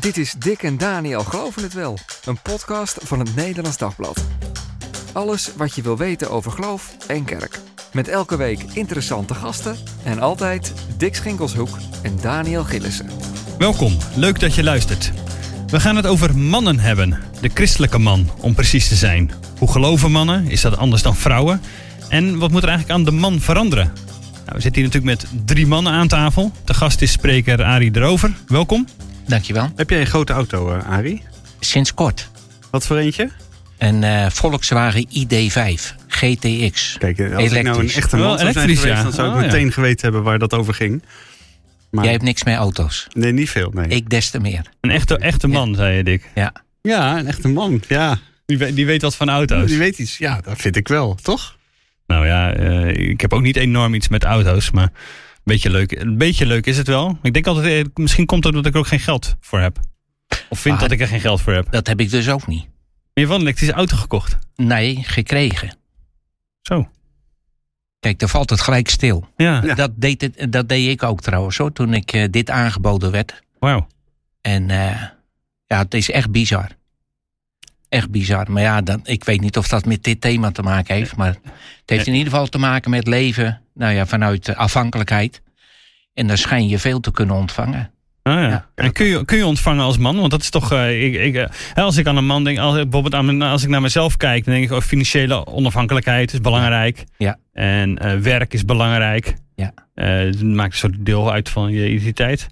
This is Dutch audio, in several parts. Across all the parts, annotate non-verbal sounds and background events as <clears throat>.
Dit is Dick en Daniel Geloven het Wel, een podcast van het Nederlands Dagblad. Alles wat je wil weten over geloof en kerk. Met elke week interessante gasten en altijd Dick Schinkelshoek en Daniel Gillissen. Welkom, leuk dat je luistert. We gaan het over mannen hebben. De christelijke man, om precies te zijn. Hoe geloven mannen? Is dat anders dan vrouwen? En wat moet er eigenlijk aan de man veranderen? Nou, we zitten hier natuurlijk met drie mannen aan tafel. De gast is spreker Arie Drover. Welkom. Dankjewel. Heb jij een grote auto, uh, Arie? Sinds kort. Wat voor eentje? Een uh, Volkswagen ID5 GTX. Kijk, eh, als ik nou een echte man zou zijn geweest, ja. dan zou ik oh, meteen ja. geweten hebben waar dat over ging. Maar... Jij hebt niks met auto's. Nee, niet veel. Nee. Ik des te meer. Een echte, echte man, ja. zei je, Dick. Ja. Ja, een echte man. Ja. Die, weet, die weet wat van auto's. Die weet iets. Ja, dat vind ik wel, toch? Nou ja, uh, ik heb ook niet enorm iets met auto's, maar beetje leuk, een beetje leuk is het wel. Ik denk altijd, misschien komt het omdat ik er ook geen geld voor heb. Of vind ah, dat ik er geen geld voor heb. Dat heb ik dus ook niet. Je hebt wel een elektrische auto gekocht? Nee, gekregen. Zo. Kijk, daar valt het gelijk stil. Ja. Dat, deed het, dat deed ik ook trouwens hoor, toen ik uh, dit aangeboden werd. Wauw. En uh, ja, het is echt bizar. Echt bizar. Maar ja, dan, ik weet niet of dat met dit thema te maken heeft. Maar het heeft in ieder geval te maken met leven nou ja, vanuit afhankelijkheid. En dan schijn je veel te kunnen ontvangen. Ah, ja. ja. En kun je, kun je ontvangen als man? Want dat is toch. Uh, ik, ik, uh, als ik aan een man denk, als, bijvoorbeeld aan, als ik naar mezelf kijk, dan denk ik: oh, financiële onafhankelijkheid is belangrijk. Ja. En uh, werk is belangrijk. Ja. het maakt een soort deel uit van je identiteit.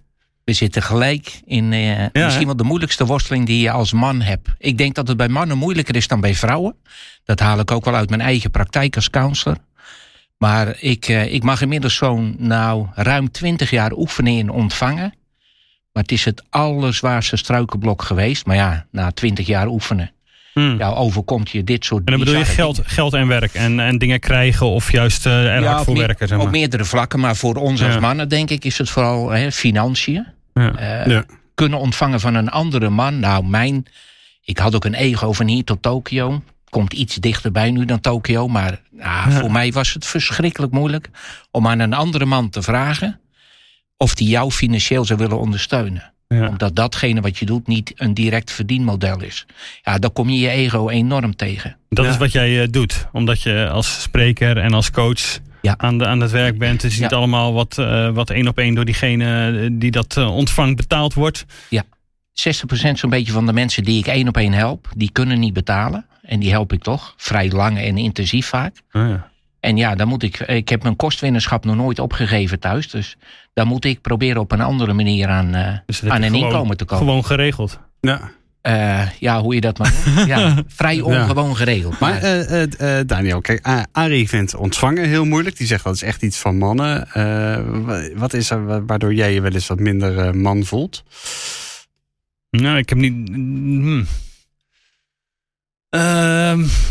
We zitten gelijk in ja, misschien wel de moeilijkste worsteling die je als man hebt. Ik denk dat het bij mannen moeilijker is dan bij vrouwen. Dat haal ik ook wel uit mijn eigen praktijk als counselor. Maar ik, ik mag inmiddels zo'n nou, ruim twintig jaar oefenen in ontvangen. Maar het is het allerzwaarste struikelblok geweest. Maar ja, na twintig jaar oefenen. Hmm. Ja, overkomt je dit soort En dan bedoel je geld, geld en werk en, en dingen krijgen of juist uh, er ja, hard voor werken? Zeg maar. Op meerdere vlakken, maar voor ons als ja. mannen denk ik is het vooral hè, financiën. Ja. Uh, kunnen ontvangen van een andere man. Nou, mijn... Ik had ook een ego van hier tot Tokio. Komt iets dichterbij nu dan Tokio. Maar nou, voor mij was het verschrikkelijk moeilijk om aan een andere man te vragen of die jou financieel zou willen ondersteunen. Ja. Omdat datgene wat je doet niet een direct verdienmodel is. Ja, dan kom je je ego enorm tegen. Dat ja. is wat jij uh, doet. Omdat je als spreker en als coach ja. aan, de, aan het werk bent. Dus je ziet allemaal wat, uh, wat één op één door diegene die dat uh, ontvangt betaald wordt. Ja, 60% zo'n beetje van de mensen die ik één op één help, die kunnen niet betalen. En die help ik toch. Vrij lang en intensief vaak. Oh ja. En ja, dan moet ik. Ik heb mijn kostwinnerschap nog nooit opgegeven thuis. Dus dan moet ik proberen op een andere manier aan, uh, dus aan een gewoon, inkomen te komen. Gewoon geregeld. Ja. Uh, ja, hoe je dat maar <laughs> noemt. ja, vrij ongewoon ja. geregeld. Maar, maar uh, Daniel, kijk, Arie vindt ontvangen heel moeilijk. Die zegt dat is echt iets van mannen. wat is er waardoor jij je wel eens wat minder man voelt? Nou, ik heb niet. Hmm. Uh,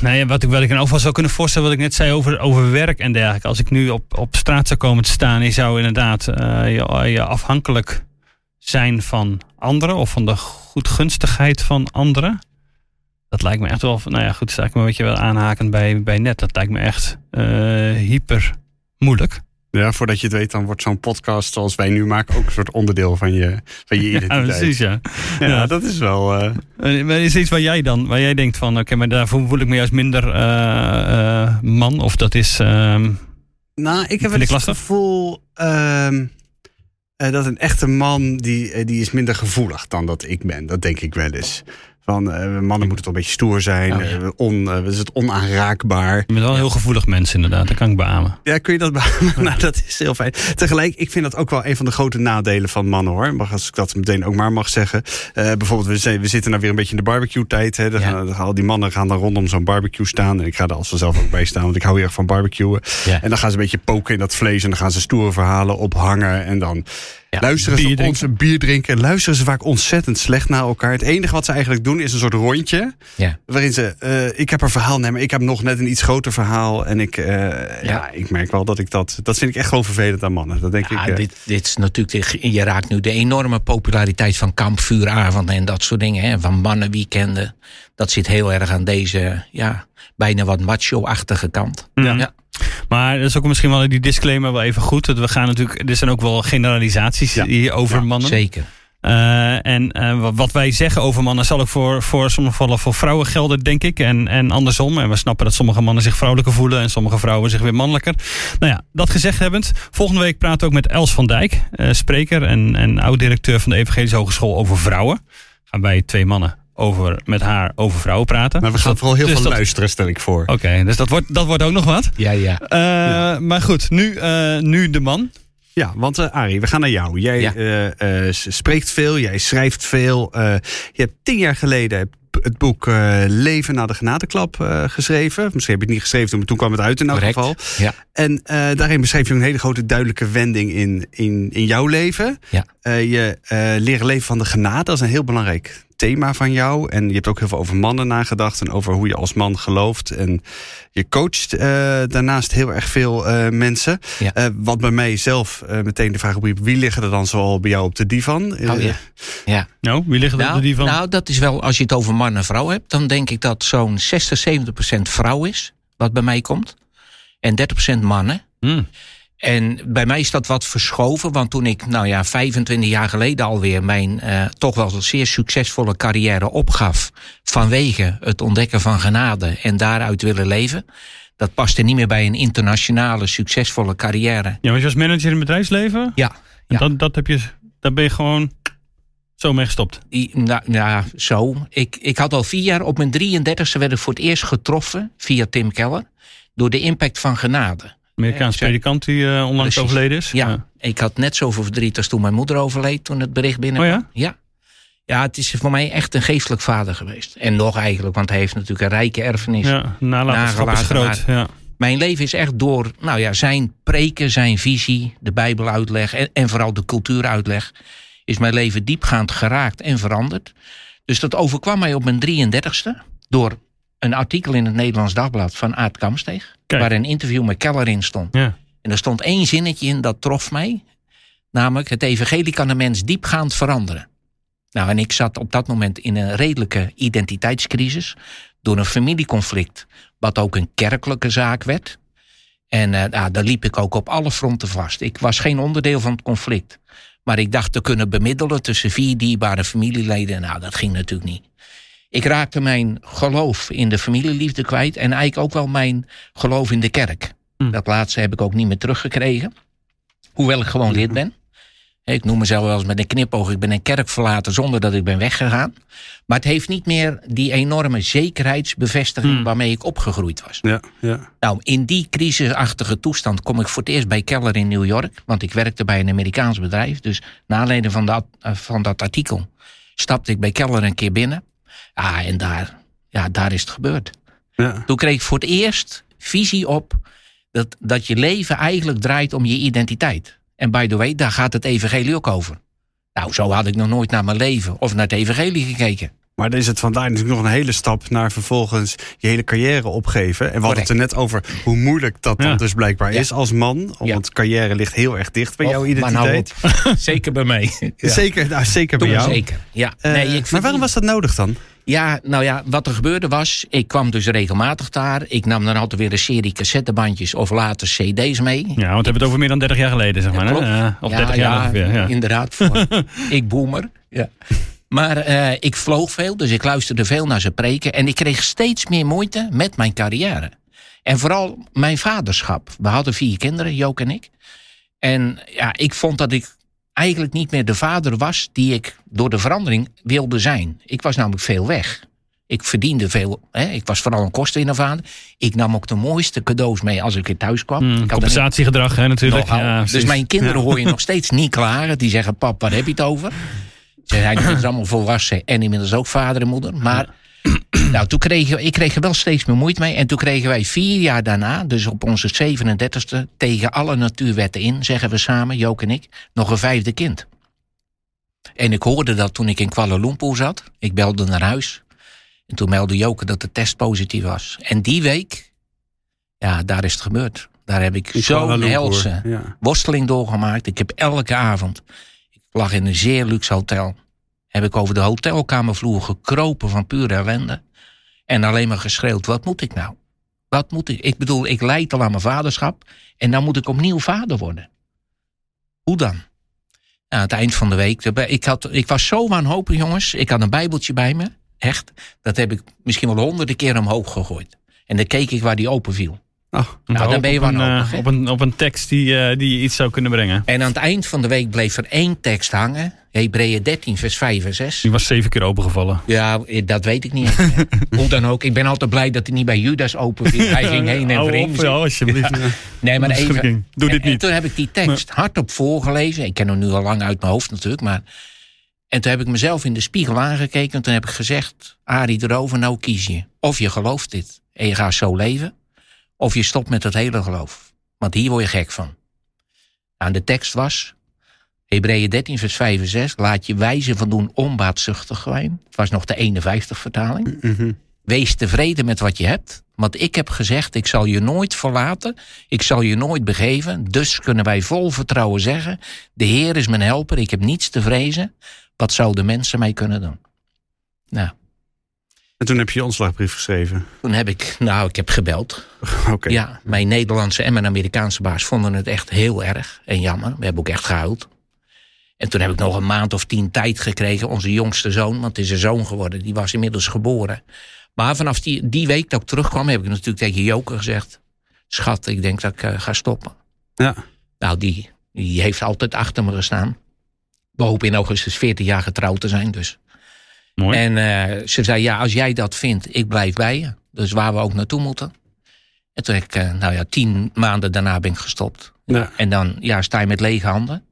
nou ja, wat ik, wat ik in geval zou kunnen voorstellen, wat ik net zei over, over werk en dergelijke. Als ik nu op, op straat zou komen te staan, je zou inderdaad uh, je, afhankelijk zijn van anderen of van de goedgunstigheid van anderen. Dat lijkt me echt wel, nou ja, goed, sta ik me een beetje wel aanhakend bij, bij net. Dat lijkt me echt uh, hyper moeilijk. Ja, voordat je het weet, dan wordt zo'n podcast zoals wij nu maken ook een soort onderdeel van je, van je <laughs> identiteit. Ja, precies, ja. ja, ja. dat is wel. Uh... Maar is iets waar jij dan, waar jij denkt van, oké, okay, maar daar voel ik me juist minder uh, uh, man, of dat is. Uh, nou, ik heb het gevoel ehm, dat een echte man die, die is minder gevoelig dan dat ik ben. Dat denk ik wel eens. Van uh, mannen moeten toch een beetje stoer zijn. Oh, ja. uh, on, uh, is het onaanraakbaar. Je bent wel een heel gevoelig mens inderdaad. Dat kan ik beamen. Ja, kun je dat beamen? <laughs> nou, dat is heel fijn. Tegelijk, ik vind dat ook wel een van de grote nadelen van mannen hoor. Maar als ik dat meteen ook maar mag zeggen. bijvoorbeeld, we, zijn, we zitten nou weer een beetje in de barbecue tijd. Hè. Ja. Gaan, al die mannen gaan dan rondom zo'n barbecue staan. En ik ga er als vanzelf ook bij staan. Want ik hou heel erg van barbecuen. Ja. En dan gaan ze een beetje poken in dat vlees. En dan gaan ze stoere verhalen ophangen. En dan... Ja, luisteren ze ons een bier drinken. Luisteren ze vaak ontzettend slecht naar elkaar. Het enige wat ze eigenlijk doen is een soort rondje. Ja. Waarin ze, uh, ik heb een verhaal, nee, maar ik heb nog net een iets groter verhaal. En ik, uh, ja. ja. ik merk wel dat ik dat, dat vind ik echt gewoon vervelend aan mannen. Dat denk ik. Uh, dit, dit is natuurlijk, je raakt nu de enorme populariteit van kampvuuravonden en dat soort dingen. Hè, van mannenweekenden. Dat zit heel erg aan deze, ja, bijna wat macho-achtige kant. Ja. ja. Maar dat is ook misschien wel die disclaimer wel even goed. We gaan natuurlijk, er zijn ook wel generalisaties ja. hier over ja, mannen. Zeker. en wat wij zeggen over mannen zal ook voor, voor sommige gevallen voor vrouwen gelden, denk ik. En, en andersom. En we snappen dat sommige mannen zich vrouwelijker voelen en sommige vrouwen zich weer mannelijker. Nou ja, dat gezegd hebbend. Volgende week praten we ook met Els van Dijk, spreker en, en oud-directeur van de Evangelische Hogeschool over vrouwen. Gaan wij twee mannen over, met haar over vrouwen praten. Maar we gaan vooral heel dus veel luisteren, stel ik voor. Oké, dus dat wordt, dat wordt ook nog wat. Ja, ja. Uh, Maar goed, nu, uh, nu de man. Ja, want uh, Arie, we gaan naar jou. Jij ja. spreekt veel, jij schrijft veel. je hebt tien jaar geleden het boek Leven na de genadeklap geschreven. Misschien heb je het niet geschreven, maar toen kwam het uit in elk geval. Ja. En daarin beschrijf je een hele grote duidelijke wending in, in, in jouw leven. Ja. je leren leven van de genade, dat is een heel belangrijk thema van jou. En je hebt ook heel veel over mannen nagedacht en over hoe je als man gelooft. En je coacht uh, daarnaast heel erg veel uh, mensen. Ja. Uh, wat bij mij zelf meteen de vraag op wie liggen er dan zoal bij jou op de divan? Oh, ja. ja. Nou, wie liggen er nou, op de divan? Nou, dat is wel, als je het over man en vrouw hebt, dan denk ik dat zo'n 60, 70 procent vrouw is, wat bij mij komt. En 30 procent mannen. Mm. En bij mij is dat wat verschoven, want toen ik, nou ja, 25 jaar geleden alweer mijn uh, toch wel zeer succesvolle carrière opgaf vanwege het ontdekken van genade en daaruit willen leven, dat paste niet meer bij een internationale succesvolle carrière. Ja, want je was manager in het bedrijfsleven? Ja. ja. Dat, dat heb je, daar ben je gewoon zo mee gestopt? Nou, nou, zo. Ik, ik had al vier jaar, op mijn 33e werd ik voor het eerst getroffen via Tim Keller door de impact van genade. Amerikaanse predikant die uh, onlangs Precies. overleden is. Ja. ik had net zoveel verdriet als toen mijn moeder overleed, toen het bericht binnenkwam. Oh ja? ja? Ja, het is voor mij echt een geestelijk vader geweest. En nog eigenlijk, want hij heeft natuurlijk een rijke erfenis. Ja, nalatenschap is groot. Ja. Mijn leven is echt door nou ja, zijn preken, zijn visie, de Bijbeluitleg en, en vooral de cultuuruitleg, is mijn leven diepgaand geraakt en veranderd. Dus dat overkwam mij op mijn 33ste door een artikel in het Nederlands Dagblad van Aart Kamsteeg. Waar een interview met Keller in stond. Ja. En er stond één zinnetje in dat trof mij. Namelijk, het evangelie kan de mens diepgaand veranderen. Nou, en ik zat op dat moment in een redelijke identiteitscrisis. Door een familieconflict, wat ook een kerkelijke zaak werd. En uh, nou, daar liep ik ook op alle fronten vast. Ik was geen onderdeel van het conflict. Maar ik dacht te kunnen bemiddelen tussen vier dierbare familieleden. Nou, dat ging natuurlijk niet. Ik raakte mijn geloof in de familieliefde kwijt en eigenlijk ook wel mijn geloof in de kerk. Hm. Dat laatste heb ik ook niet meer teruggekregen. Hoewel ik gewoon lid ben. Ik noem mezelf wel eens met een knipoog, ik ben een kerk verlaten zonder dat ik ben weggegaan. Maar het heeft niet meer die enorme zekerheidsbevestiging Hm. waarmee ik opgegroeid was. Ja, ja. Nou, in die crisisachtige toestand kom ik voor het eerst bij Keller in New York. Want ik werkte bij een Amerikaans bedrijf. Dus na aanleiding van dat, eh, van dat artikel stapte ik bij Keller een keer binnen. Ah, en daar, ja, daar is het gebeurd. Ja. Toen kreeg ik voor het eerst visie op dat, dat je leven eigenlijk draait om je identiteit. En by the way, daar gaat het evangelie ook over. Nou, zo had ik nog nooit naar mijn leven of naar het evangelie gekeken. Maar dan is het vandaar natuurlijk nog een hele stap naar vervolgens je hele carrière opgeven. En we hadden het er net over hoe moeilijk dat dan dus blijkbaar Ja. is als man. Ja. Want carrière ligt heel erg dicht bij jouw maar nou identiteit. <laughs> Zeker bij mij. Ja. Zeker, nou, zeker bij jou. Zeker. Ja. Eh, nee, ik maar waarom was dat nodig dan? Ja, nou ja, wat er gebeurde was, ik kwam dus regelmatig daar. Ik nam dan altijd weer een serie cassettebandjes of later cd's mee. Ja, want we hebben het over meer dan 30 jaar geleden, zeg maar. hè? of Ja, 30 jaar ja, ongeveer. Ja. Inderdaad, <laughs> voor ik boomer. Ja. Maar eh, ik vloog veel, dus ik luisterde veel naar zijn preken. En ik kreeg steeds meer moeite met mijn carrière. En vooral mijn vaderschap. We hadden vier kinderen, Jook en ik. En ja, ik vond dat ik eigenlijk niet meer de vader was die ik door de verandering wilde zijn. Ik was namelijk veel weg. Ik verdiende veel. Hè? Ik was vooral een kosteninnovator. Ik nam ook de mooiste cadeaus mee als ik weer thuis kwam. Mm, een- compensatiegedrag, hè, natuurlijk. Ja, dus mijn kinderen hoor je <laughs> nog steeds niet klagen. Die zeggen, pap, waar heb je het over? Ze zijn inmiddels allemaal volwassen en inmiddels ook vader en moeder. Maar <clears throat> nou, toen kregen, ik kreeg er wel steeds meer moeite mee. En toen kregen wij vier jaar daarna, dus op onze 37e... tegen alle natuurwetten in, zeggen we samen, Jook en ik... nog een vijfde kind. En ik hoorde dat toen ik in Kuala Lumpur zat. Ik belde naar huis. En toen meldde Joke dat de test positief was. En die week, ja, daar is het gebeurd. Daar heb ik zo'n helse Ja. worsteling doorgemaakt. Ik heb elke avond, ik lag in een zeer luxe hotel, heb ik over de hotelkamervloer gekropen van pure ellende. En alleen maar geschreeuwd, wat moet ik nou? Wat moet ik? Ik bedoel, ik leid al aan mijn vaderschap en dan moet ik opnieuw vader worden. Hoe dan? aan het eind van de week. Ik, had, ik was zo wanhopig, jongens. Ik had een bijbeltje bij me. Echt. Dat heb ik misschien wel honderden keer omhoog gegooid. En dan keek ik waar die open viel. Oh, nou, dan ben je op een, uh, op, een, op een tekst die, uh, die iets zou kunnen brengen. En aan het eind van de week bleef er één tekst hangen. Hebreeën 13, vers 5 en 6. Die was zeven keer opengevallen. Ja, dat weet ik niet. <laughs> Hoe dan ook. Ik ben altijd blij dat hij niet bij Judas open viel. Hij ging <laughs> heen en vreemd. Ja, alsjeblieft. <laughs> Ja. Nee, maar even. Doe dit niet. En toen heb ik die tekst hardop voorgelezen. Ik ken hem nu al lang uit mijn hoofd natuurlijk. Maar... En toen heb ik mezelf in de spiegel aangekeken. En toen heb ik gezegd: Arie erover, nou kies je. Of je gelooft dit en je gaat zo leven. Of je stopt met het hele geloof. Want hier word je gek van. Nou, de tekst was, Hebreeën 13 vers 5 en 6, laat je wijzen van doen onbaatzuchtig zijn. Het was nog de 51 vertaling. Mhm. Wees tevreden met wat je hebt. Want ik heb gezegd, ik zal je nooit verlaten. Ik zal je nooit begeven. Dus kunnen wij vol vertrouwen zeggen, de Heer is mijn helper. Ik heb niets te vrezen. Wat zouden mensen mij kunnen doen? Nou, en toen heb je je ontslagbrief geschreven? Toen heb ik, nou, ik heb gebeld. <laughs> Oké. Ja, mijn Nederlandse en mijn Amerikaanse baas vonden het echt heel erg en jammer. We hebben ook echt gehuild. En toen heb ik nog een maand of tien tijd gekregen. Onze jongste zoon, want het is een zoon geworden, die was inmiddels geboren. Maar vanaf die, die week dat ik terugkwam, heb ik natuurlijk tegen Joker gezegd: Schat, ik denk dat ik uh, ga stoppen. Ja. Nou, die, die heeft altijd achter me gestaan. We hopen in augustus 14 jaar getrouwd te zijn, dus. Mooi. En uh, ze zei, ja, als jij dat vindt, ik blijf bij je. Dus waar we ook naartoe moeten. En toen heb ik, uh, nou ja, tien maanden daarna ben ik gestopt. Ja. En dan ja, sta je met lege handen.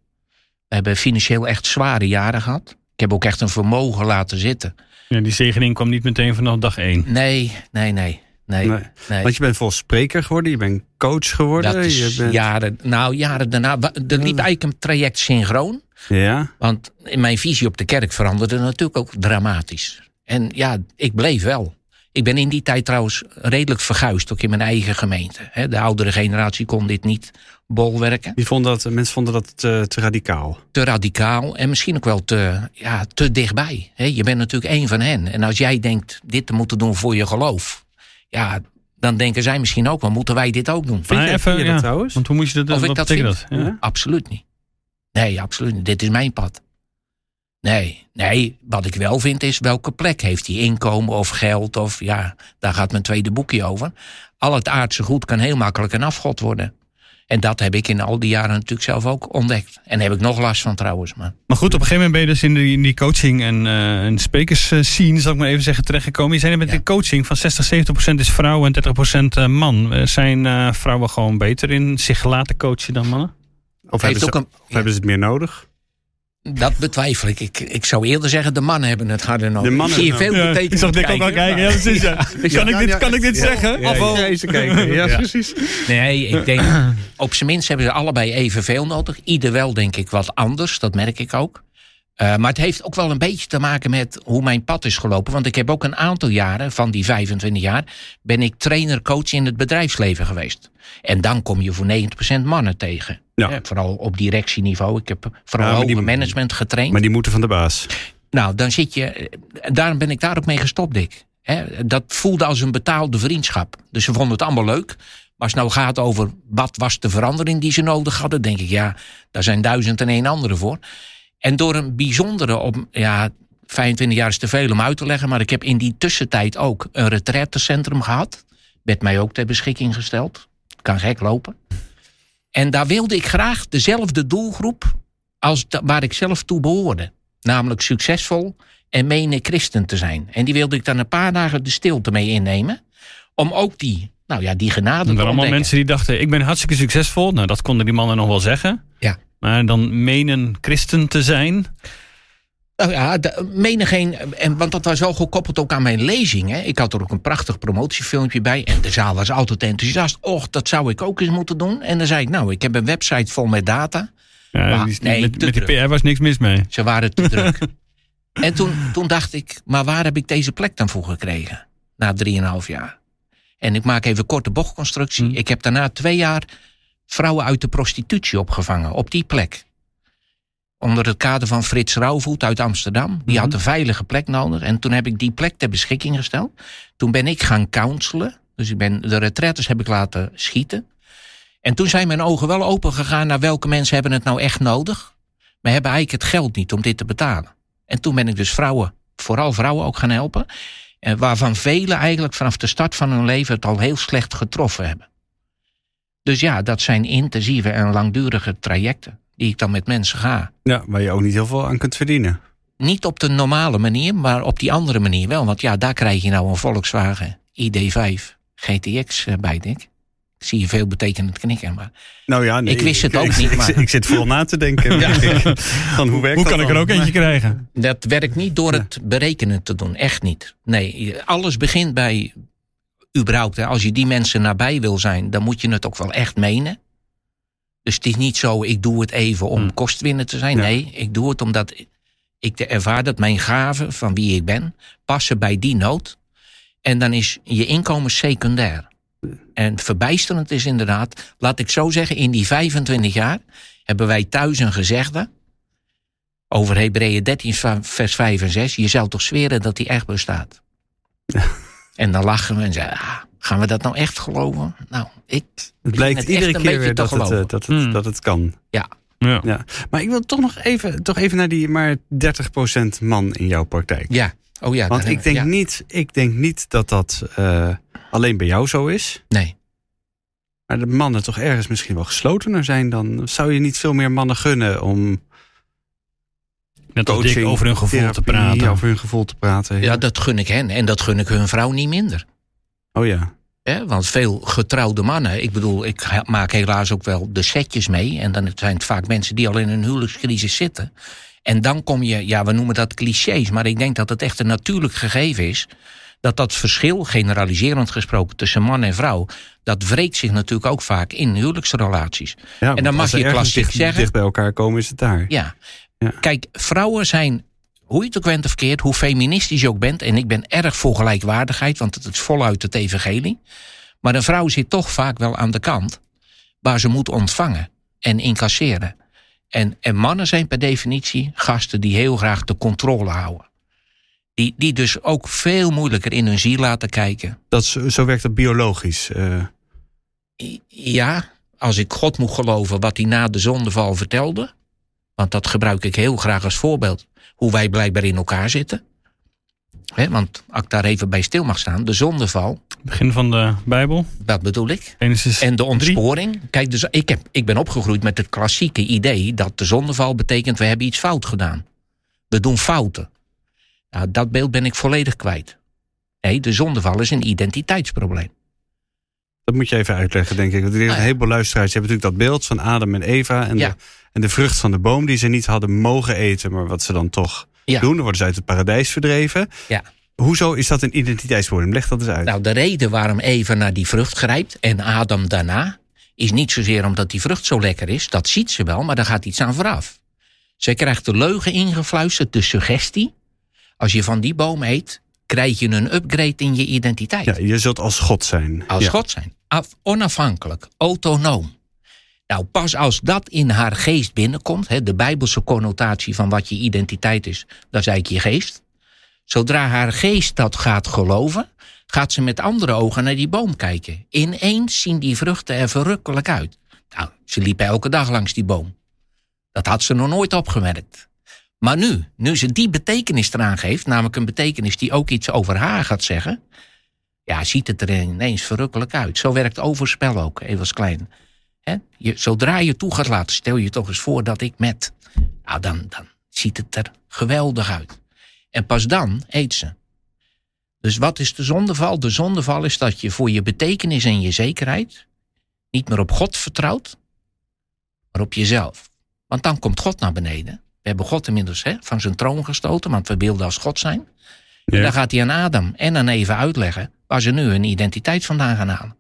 We hebben financieel echt zware jaren gehad. Ik heb ook echt een vermogen laten zitten. Ja, die zegening kwam niet meteen vanaf dag één. Nee, nee, nee. Nee, nee. Want je bent vol spreker geworden, je bent coach geworden. Dat is je bent... jaren, nou, jaren daarna. Er liep eigenlijk een traject synchroon. Ja. Want mijn visie op de kerk veranderde natuurlijk ook dramatisch. En ja, ik bleef wel. Ik ben in die tijd trouwens redelijk verguisd, ook in mijn eigen gemeente. De oudere generatie kon dit niet bolwerken. Die vonden dat, mensen vonden dat te, te, radicaal. Te radicaal en misschien ook wel te, ja, te dichtbij. Je bent natuurlijk één van hen. En als jij denkt dit te moeten doen voor je geloof, ja, dan denken zij misschien ook wel, moeten wij dit ook doen? Vind je, even, je dat trouwens? Want hoe moet je dat, of ik dat vind? Dat, ja? Absoluut niet. Nee, absoluut niet. Dit is mijn pad. Nee, nee, wat ik wel vind is welke plek heeft hij inkomen of geld of ja, daar gaat mijn tweede boekje over. Al het aardse goed kan heel makkelijk een afgod worden. En dat heb ik in al die jaren natuurlijk zelf ook ontdekt. En daar heb ik nog last van trouwens. Maar, maar goed, op een gegeven moment ben je dus in, die, in die coaching en, uh, en sprekers scene, zal ik maar even zeggen, terechtgekomen. Je zijn met ja. de coaching van 60, 70 procent is vrouw en 30 procent eh, man. Uh, zijn vrouwen gewoon beter in zich laten coachen dan mannen? Of, hebben ze, een, of hebben ze het meer nodig? Dat betwijfel ik. ik. Ik zou eerder zeggen, de mannen hebben het harder nodig. De mannen Zie je veel ja, Ik zag dit ook al kijken. Ja, precies, ja. Kan, ik dit, kan ik dit zeggen? Ja, of even kijken. Ja, precies. Nee, ik denk, <clears throat> op zijn minst hebben ze allebei evenveel nodig. Ieder wel, denk ik, wat anders. Dat merk ik ook. Uh, maar het heeft ook wel een beetje te maken met hoe mijn pad is gelopen. Want ik heb ook een aantal jaren, van die 25 jaar, ben ik trainer-coach in het bedrijfsleven geweest. En dan kom je voor 90% mannen tegen. Ja. vooral op directieniveau. Ik heb vooral ja, hoger management getraind. Maar die moeten van de baas. Nou, dan zit je. Daarom ben ik daar ook mee gestopt, Dick. dat voelde als een betaalde vriendschap. Dus ze vonden het allemaal leuk. Maar als het nou gaat over wat was de verandering die ze nodig hadden, denk ik, ja, daar zijn duizend en één andere voor. En door een bijzondere, op, ja, 25 jaar is te veel om uit te leggen, maar ik heb in die tussentijd ook een retraitecentrum gehad. Werd mij ook ter beschikking gesteld. Kan gek lopen. En daar wilde ik graag dezelfde doelgroep als waar ik zelf toe behoorde. Namelijk succesvol en mene christen te zijn. En die wilde ik dan een paar dagen de stilte mee innemen. Om ook die, nou ja, die genade te Er allemaal mensen die dachten, ik ben hartstikke succesvol. Nou, dat konden die mannen nog wel zeggen. Ja. Maar dan menen christen te zijn... Nou ja, menigeen, en, want dat was wel gekoppeld ook aan mijn lezing. Hè. Ik had er ook een prachtig promotiefilmpje bij. En de zaal was altijd enthousiast. Och, dat zou ik ook eens moeten doen. En dan zei ik, nou, ik heb een website vol met data. Ja, maar, nee, met, met die PR was niks mis mee. Ze waren te druk. <laughs> En toen, toen dacht ik, maar waar heb ik deze plek dan voor gekregen? Na drieënhalf jaar. En ik maak even korte bochtconstructie. Hmm. Ik heb daarna twee jaar vrouwen uit de prostitutie opgevangen. Op die plek onder het kader van Frits Rauwvoet uit Amsterdam. Die had mhm. een veilige plek nodig. En toen heb ik die plek ter beschikking gesteld. Toen ben ik gaan counselen. Dus ik ben, de retretes heb ik laten schieten. En toen zijn mijn ogen wel open gegaan naar welke mensen hebben het nou echt nodig. maar hebben eigenlijk het geld niet om dit te betalen. En toen ben ik dus vrouwen, vooral vrouwen ook gaan helpen. En waarvan velen eigenlijk vanaf de start van hun leven het al heel slecht getroffen hebben. Dus ja, dat zijn intensieve en langdurige trajecten die ik dan met mensen ga. Ja, waar je ook niet heel veel aan kunt verdienen. Niet op de normale manier, maar op die andere manier wel. Want ja, daar krijg je nou een Volkswagen ID5 GTX bij, denk ik. Ik zie je veel betekenend knikken. Maar nou ja, nee, ik wist het ook ik, niet. Ik, Maar ik, zit vol na te denken. <laughs> ja. Van, hoe werkt hoe kan ik er ook eentje krijgen? Dat werkt niet door het berekenen te doen. Echt niet. Nee, alles begint bij überhaupt. Als je die mensen nabij wil zijn, dan moet je het ook wel echt menen. Dus het is niet zo, ik doe het even om kostwinner te zijn. Nee, ik doe het omdat ik ervaar dat mijn gaven van wie ik ben passen bij die nood. En dan is je inkomen secundair. En verbijsterend is inderdaad, laat ik zo zeggen, in die 25 jaar hebben wij thuis een gezegde over Hebreeën 13, vers 5 en 6. Je zou toch zweren dat die echt bestaat? <laughs> En dan lachen we en zeggen, ah, gaan we dat nou echt geloven? Nou, ik. Het blijkt het iedere keer weer dat het, eh, dat, het, Hmm. dat het kan. Ja, Ja. Ja. Maar ik wil toch nog even, toch even naar die maar 30% man in jouw praktijk. ja. Oh ja. Want ik denk, ja. niet, ik denk niet dat dat eh, alleen bij jou zo is. Nee. Maar de mannen toch ergens misschien wel geslotener zijn dan. Zou je niet veel meer mannen gunnen om Net als coaching, dik over hun gevoel te praten. Over hun gevoel te praten. Ja, dat gun ik hen. En dat gun ik hun vrouw niet minder. Oh ja. Hè, want veel getrouwde mannen, ik bedoel, ik maak helaas ook wel de setjes mee. En dan zijn het vaak mensen die al in een huwelijkscrisis zitten. En dan kom je, ja, we noemen dat clichés, maar ik denk dat het echt een natuurlijk gegeven is. Dat dat verschil, generaliserend gesproken, tussen man en vrouw, dat wreekt zich natuurlijk ook vaak in huwelijksrelaties. ja dan mag je klassiek dicht, zeggen- dicht bij elkaar komen, is het daar. Ja. Ja. Kijk, vrouwen zijn, hoe je het ook bent of verkeerd, hoe feministisch je ook bent, en ik ben erg voor gelijkwaardigheid, want het is voluit het evangelie. Maar een vrouw zit toch vaak wel aan de kant waar ze moet ontvangen en incasseren. En, en mannen zijn per definitie gasten die heel graag de controle houden. Die, die dus ook veel moeilijker in hun ziel laten kijken. Dat, zo werkt dat biologisch. eh. Ja, als ik God moet geloven wat hij na de zondeval vertelde. Want dat gebruik ik heel graag als voorbeeld. Hoe wij blijkbaar in elkaar zitten. Hè, want als ik daar even bij stil mag staan. De zondeval, Begin van de Bijbel. dat bedoel ik. Genesis En de 3. ontsporing. Kijk, dus ik, heb, ik ben opgegroeid met het klassieke idee dat de zondeval betekent we hebben iets fout gedaan. We doen fouten. Nou, dat beeld ben ik volledig kwijt. Nee, de zondeval is een identiteitsprobleem. Dat moet je even uitleggen, denk ik. Want ik denk Ah, een heleboel luisteraars hebben natuurlijk dat beeld van Adam en Eva. En, Ja. de, en de vrucht van de boom die ze niet hadden mogen eten, maar wat ze dan toch Ja. doen. Dan worden ze uit het paradijs verdreven. Ja. Hoezo is dat een identiteitsprobleem? Leg dat eens uit. Nou, de reden waarom Eva naar die vrucht grijpt en Adam daarna, is niet zozeer omdat die vrucht zo lekker is. Dat ziet ze wel, maar daar gaat iets aan vooraf. Zij krijgt de leugen ingefluisterd, de suggestie. Als je van die boom eet, krijg je een upgrade in je identiteit. ja, je zult als God zijn. Als ja. God zijn. Af, onafhankelijk, autonoom. Nou, pas als dat in haar geest binnenkomt, hè, de bijbelse connotatie van wat je identiteit is, dat is eigenlijk je geest. Zodra haar geest dat gaat geloven, gaat ze met andere ogen naar die boom kijken. Ineens zien die vruchten er verrukkelijk uit. Nou, ze liep elke dag langs die boom. Dat had ze nog nooit opgemerkt. Maar nu, nu ze die betekenis eraan geeft, namelijk een betekenis die ook iets over haar gaat zeggen, ja, ziet het er ineens verrukkelijk uit. Zo werkt overspel ook, even als klein. Hè? Je, zodra je toe gaat laten, stel je toch eens voor dat ik met. Nou, dan, dan ziet het er geweldig uit. En pas dan eet ze. Dus wat is de zondeval? De zondeval is dat je voor je betekenis en je zekerheid niet meer op God vertrouwt, maar op jezelf. Want dan komt God naar beneden. We hebben God inmiddels hè, van zijn troon gestoten, want we wilden als God zijn. En dan gaat hij aan Adam en aan Eva uitleggen waar ze nu hun identiteit vandaan gaan halen.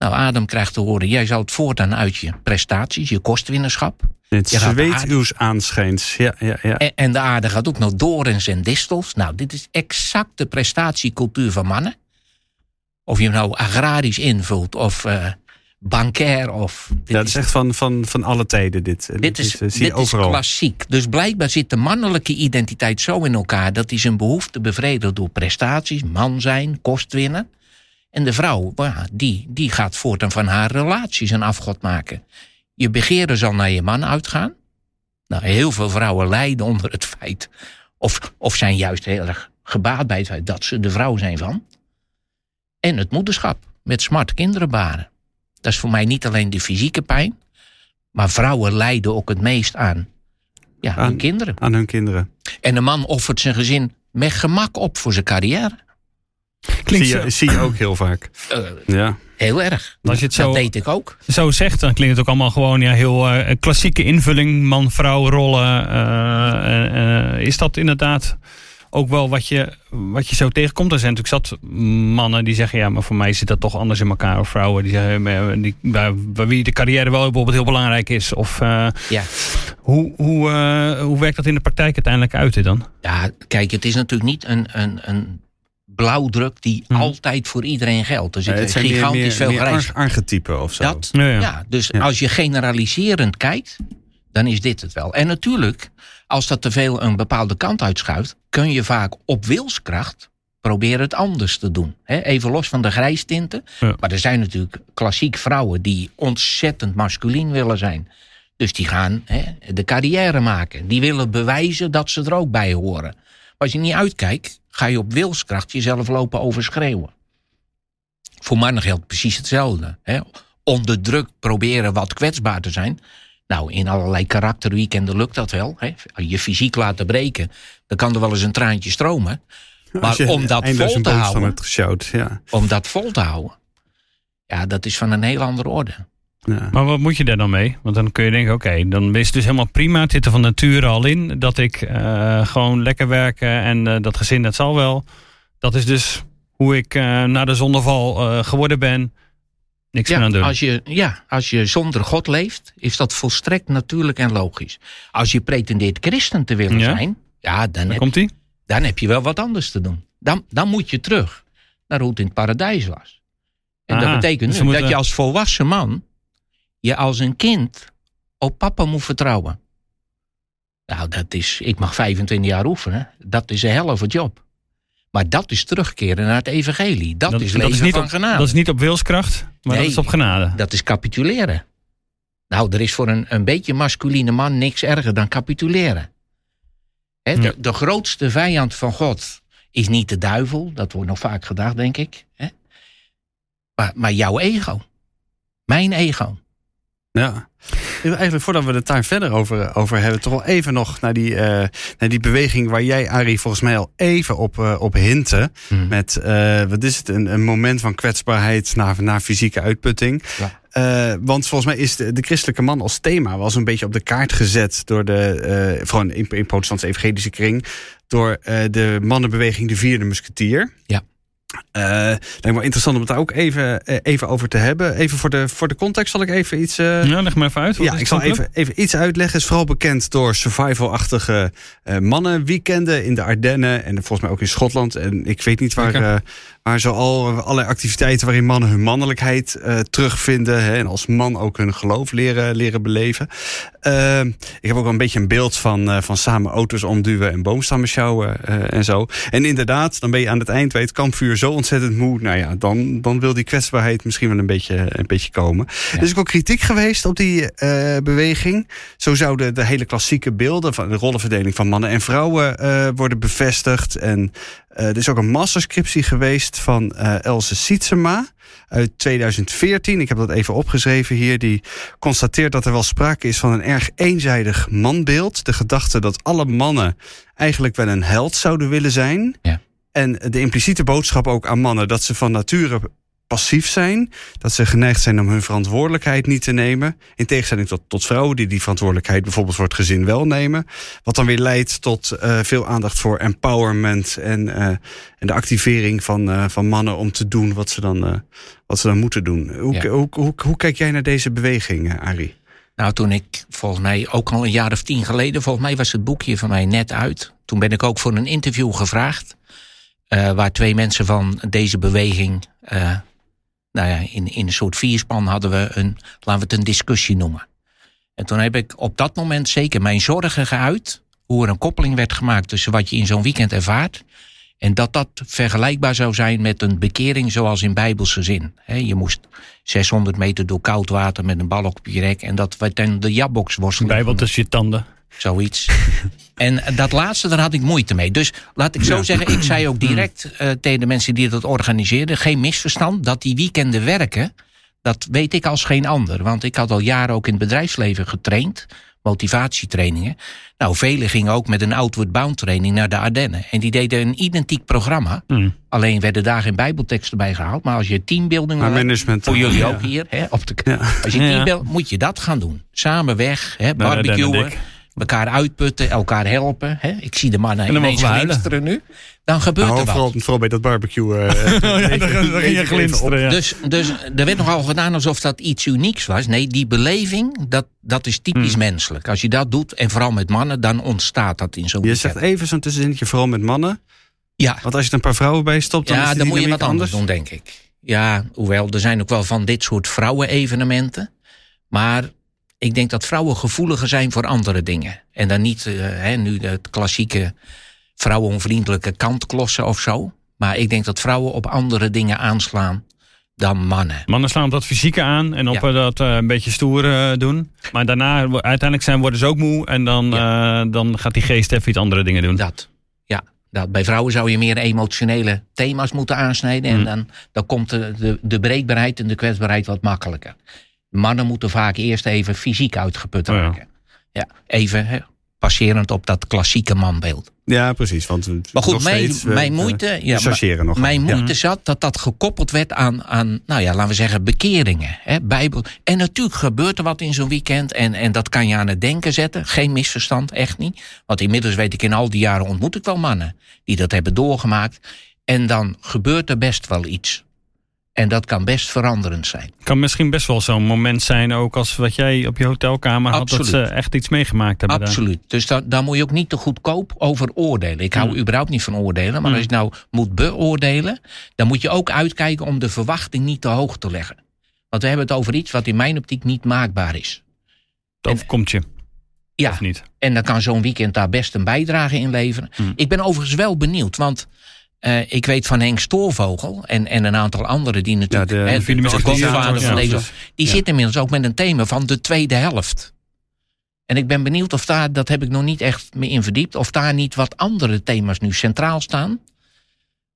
Nou, Adam krijgt te horen, jij zou het voortaan uit je prestaties, je kostwinnerschap. Het Je gaat zweet aardig. uws aanschijns. Ja, ja, ja. En, en de aarde gaat ook nog dorens en distels. Nou, dit is exact de prestatiecultuur van mannen. Of je hem nou agrarisch invult of eh bankair of... dit Ja, dat is echt van, van, van alle tijden dit. Dit is, eh, zie je dit is overal. klassiek. Dus blijkbaar zit de mannelijke identiteit zo in elkaar dat hij zijn behoefte bevredigt door prestaties, man zijn, kost winnen. En de vrouw, ja, die, die gaat voortaan van haar relaties een afgod maken. Je begeerte zal naar je man uitgaan. Nou, heel veel vrouwen lijden onder het feit. Of, of zijn juist heel erg gebaat bij het feit dat ze de vrouw zijn van. En het moederschap met smart kinderen baren. Dat is voor mij niet alleen de fysieke pijn. Maar vrouwen lijden ook het meest aan, ja, aan hun kinderen. Aan hun kinderen. En een man offert zijn gezin met gemak op voor zijn carrière. Klinkt zie, je, zie je ook heel vaak. Uh, ja. Heel erg. Als je het zo, dat deed ik ook. Zo zegt, dan klinkt het ook allemaal gewoon ja, heel uh, klassieke invulling, man-vrouw rollen. Uh, is dat inderdaad ook wel wat je, wat je zo tegenkomt. Er zijn natuurlijk zat mannen die zeggen... ja, maar voor mij zit dat toch anders in elkaar. Of vrouwen die zeggen... Die, waar, waar wie de carrière wel bijvoorbeeld heel belangrijk is. Of, uh, ja. hoe, hoe, uh, hoe werkt dat in de praktijk uiteindelijk uit dan? Ja, kijk, het is natuurlijk niet een, een, een blauwdruk die hm. altijd voor iedereen geldt. Er zit nee, gigantisch veel meer archetypen of zo. Dat, ja, ja. ja dus als je generaliserend kijkt, dan is dit het wel. En natuurlijk, als dat te veel een bepaalde kant uitschuift, kun je vaak op wilskracht proberen het anders te doen. even los van de grijstinten. Maar er zijn natuurlijk klassiek vrouwen die ontzettend masculien willen zijn. Dus die gaan de carrière maken. Die willen bewijzen dat ze er ook bij horen. Als je niet uitkijkt, ga je op wilskracht jezelf lopen overschreeuwen. Voor mannen geldt precies hetzelfde. Onder druk proberen wat kwetsbaar te zijn. Nou, in allerlei karakterweekenden lukt dat wel. Hè? Je fysiek laten breken, dan kan er wel eens een traantje stromen. <laughs> Maar om dat vol te houden. ja. Om dat vol te houden. Ja, dat is van een heel andere orde. Ja. Maar wat moet je daar dan mee? Want dan kun je denken, oké, dan is het dus helemaal prima. Het zit er van nature al in. Dat ik uh, gewoon lekker werken en uh, dat gezin, dat zal wel. Dat is dus hoe ik uh, na de zondeval geworden ben. Niks ja, meer aan doen. Als je, ja, als je zonder God leeft, is dat volstrekt natuurlijk en logisch. Als je pretendeert christen te willen zijn, ja, dan, heb, komt je, dan heb je wel wat anders te doen. Dan, dan moet je terug naar hoe het in het paradijs was. En dat betekent dus dat je als volwassen man je als een kind op papa moet vertrouwen. Nou, dat is, ik mag 25 jaar oefenen. Dat is een helft job. Maar dat is terugkeren naar het evangelie. Dat, is leven niet van op, genade. Dat is niet op wilskracht, maar dat is op genade. Dat is capituleren. Nou, er is voor een, een beetje masculine man niks erger dan capituleren. de, de, grootste vijand van God is niet de duivel. Dat wordt nog vaak gedacht, denk ik. Maar, maar jouw ego. Mijn ego. Ja. Eigenlijk voordat we het daar verder over, over hebben, toch wel even nog naar die, uh, naar die beweging waar jij, Arie, volgens mij al even op, uh, op hinten. Hmm. Met, uh, wat is het, een, een moment van kwetsbaarheid naar, naar fysieke uitputting. Ja. want volgens mij is de, de, christelijke man als thema was een beetje op de kaart gezet door de, vooral in, in protestantse evangelische kring, door de mannenbeweging De Vierde Musketier. Ja. Uh, lijkt me wel interessant om het daar ook even, uh, even over te hebben. Even voor de, voor de context zal ik even iets... Uh, ja, leg maar even uit. Ja, ik zal even, even iets uitleggen. Het is vooral bekend door survival-achtige mannenweekenden in de Ardennen. En volgens mij ook in Schotland. En ik weet niet waar, maar zo al allerlei activiteiten waarin mannen hun mannelijkheid uh, terugvinden. Hè, en als man ook hun geloof leren, leren beleven. Uh, ik heb ook wel een beetje een beeld van, uh, van samen auto's omduwen en boomstammen sjouwen en zo. En inderdaad, dan ben je aan het eind bij het kampvuur zo ontzettend moe. Nou ja, dan, dan wil die kwetsbaarheid misschien wel een beetje, een beetje komen. Ja. Er is ook wel kritiek geweest op die beweging. Zo zouden de hele klassieke beelden van de rollenverdeling van mannen en vrouwen worden bevestigd. En uh, er is ook een masterscriptie geweest van uh, Else Sietsema uit 2014. Ik heb dat even opgeschreven hier. Die constateert dat er wel sprake is van een erg eenzijdig manbeeld. De gedachte dat alle mannen eigenlijk wel een held zouden willen zijn. Ja. En de impliciete boodschap ook aan mannen dat ze van nature passief zijn. Dat ze geneigd zijn om hun verantwoordelijkheid niet te nemen. In tegenstelling tot, tot vrouwen die die verantwoordelijkheid bijvoorbeeld voor het gezin wel nemen. Wat dan weer leidt tot uh, veel aandacht voor empowerment en, uh, en de activering van, uh, van mannen om te doen wat ze dan, wat ze dan moeten doen. Hoe, ja. hoe, hoe, hoe, kijk jij naar deze beweging, Arie? Nou, toen ik volgens mij ook al een jaar of tien geleden, volgens mij was het boekje van mij net uit. Toen ben ik ook voor een interview gevraagd. waar twee mensen van deze beweging nou ja, in, in een soort vierspan hadden we een, laten we het een discussie noemen. En toen heb ik op dat moment zeker mijn zorgen geuit. Hoe er een koppeling werd gemaakt tussen wat je in zo'n weekend ervaart. En dat dat vergelijkbaar zou zijn met een bekering zoals in bijbelse zin. je moest 600 meter door koud water met een bal op je rek. En dat werd dan de jabboksworsteling. Bijbel tussen je tanden. Zoiets. <laughs> en dat laatste, daar had ik moeite mee. Dus laat ik zo zeggen, ik zei ook direct uh, tegen de mensen die dat organiseerden... geen misverstand, dat die weekenden werken... dat weet ik als geen ander. Want ik had al jaren ook in het bedrijfsleven getraind motivatietrainingen. Nou, velen gingen ook met een Outward Bound training naar de Ardennen. En die deden een identiek programma. Hmm. Alleen werden daar geen bijbelteksten bij gehaald. Maar als je teambuilding maar management, voor jullie ook hier, hè, op de, als je teambuilding, moet je dat gaan doen. Samen weg, hè, barbecuen elkaar uitputten, elkaar helpen. Hè? Ik zie de mannen en ineens glinsteren nu. Dan gebeurt nou, er vooral, wat. Vooral bij dat barbecue. Uh, <laughs> ja, ging je glinsteren. Ja. Dus, dus er werd nogal gedaan alsof dat iets unieks was. Nee, die beleving, dat, dat is typisch hmm. menselijk. Als je dat doet, en vooral met mannen, dan ontstaat dat in zo'n Je zegt even zo'n tussenzinnetje, vooral met mannen. Ja. Want als je er een paar vrouwen bij stopt, dan ja, is dan moet je wat anders doen, denk ik. Ja, hoewel, er zijn ook wel van dit soort vrouwen-evenementen. Maar ik denk dat vrouwen gevoeliger zijn voor andere dingen. En dan niet uh, hè, nu het klassieke vrouwenvriendelijke kantklossen of zo. Maar ik denk dat vrouwen op andere dingen aanslaan dan mannen. Mannen slaan op dat fysieke aan en op eh, dat uh, een beetje stoer doen. Maar daarna, uiteindelijk zijn, worden ze ook moe en dan, dan gaat die geest even iets andere dingen doen. Dat, ja. Dat, bij vrouwen zou je meer emotionele thema's moeten aansnijden. En mm. dan, dan komt de, de, de breekbaarheid en de kwetsbaarheid wat makkelijker. Mannen moeten vaak eerst even fysiek uitgeput oh raken. ja. even hè, passerend op dat klassieke manbeeld. Ja, precies. Want maar goed, mijn, mijn moeite, ja, nog mijn moeite zat dat dat gekoppeld werd aan, aan nou ja, laten we zeggen, bekeringen. Hè, Bijbel. En natuurlijk gebeurt er wat in zo'n weekend. En, en dat kan je aan het denken zetten. Geen misverstand, echt niet. Want inmiddels weet ik, in al die jaren ontmoet ik wel mannen die dat hebben doorgemaakt. En dan gebeurt er best wel iets. En dat kan best veranderend zijn. Kan misschien best wel zo'n moment zijn, ook als wat jij op je hotelkamer had, dat ze echt iets meegemaakt hebben. Absoluut. Dus daar moet je ook niet te goedkoop over oordelen. Ik hou überhaupt niet van oordelen, maar als je nou moet beoordelen, dan moet je ook uitkijken om de verwachting niet te hoog te leggen. Want we hebben het over iets wat in mijn optiek niet maakbaar is. Dat overkomt je. Ja, of niet? en dan kan zo'n weekend daar best een bijdrage in leveren. Mm. Ik ben overigens wel benieuwd, want uh, ik weet van Henk Stoorvogel en, en een aantal anderen die natuurlijk... Ja, de, de, godvader van deze... Die ja. zit inmiddels ook met een thema van de tweede helft. En ik ben benieuwd of daar, dat heb ik nog niet echt mee in verdiept... of daar niet wat andere thema's nu centraal staan.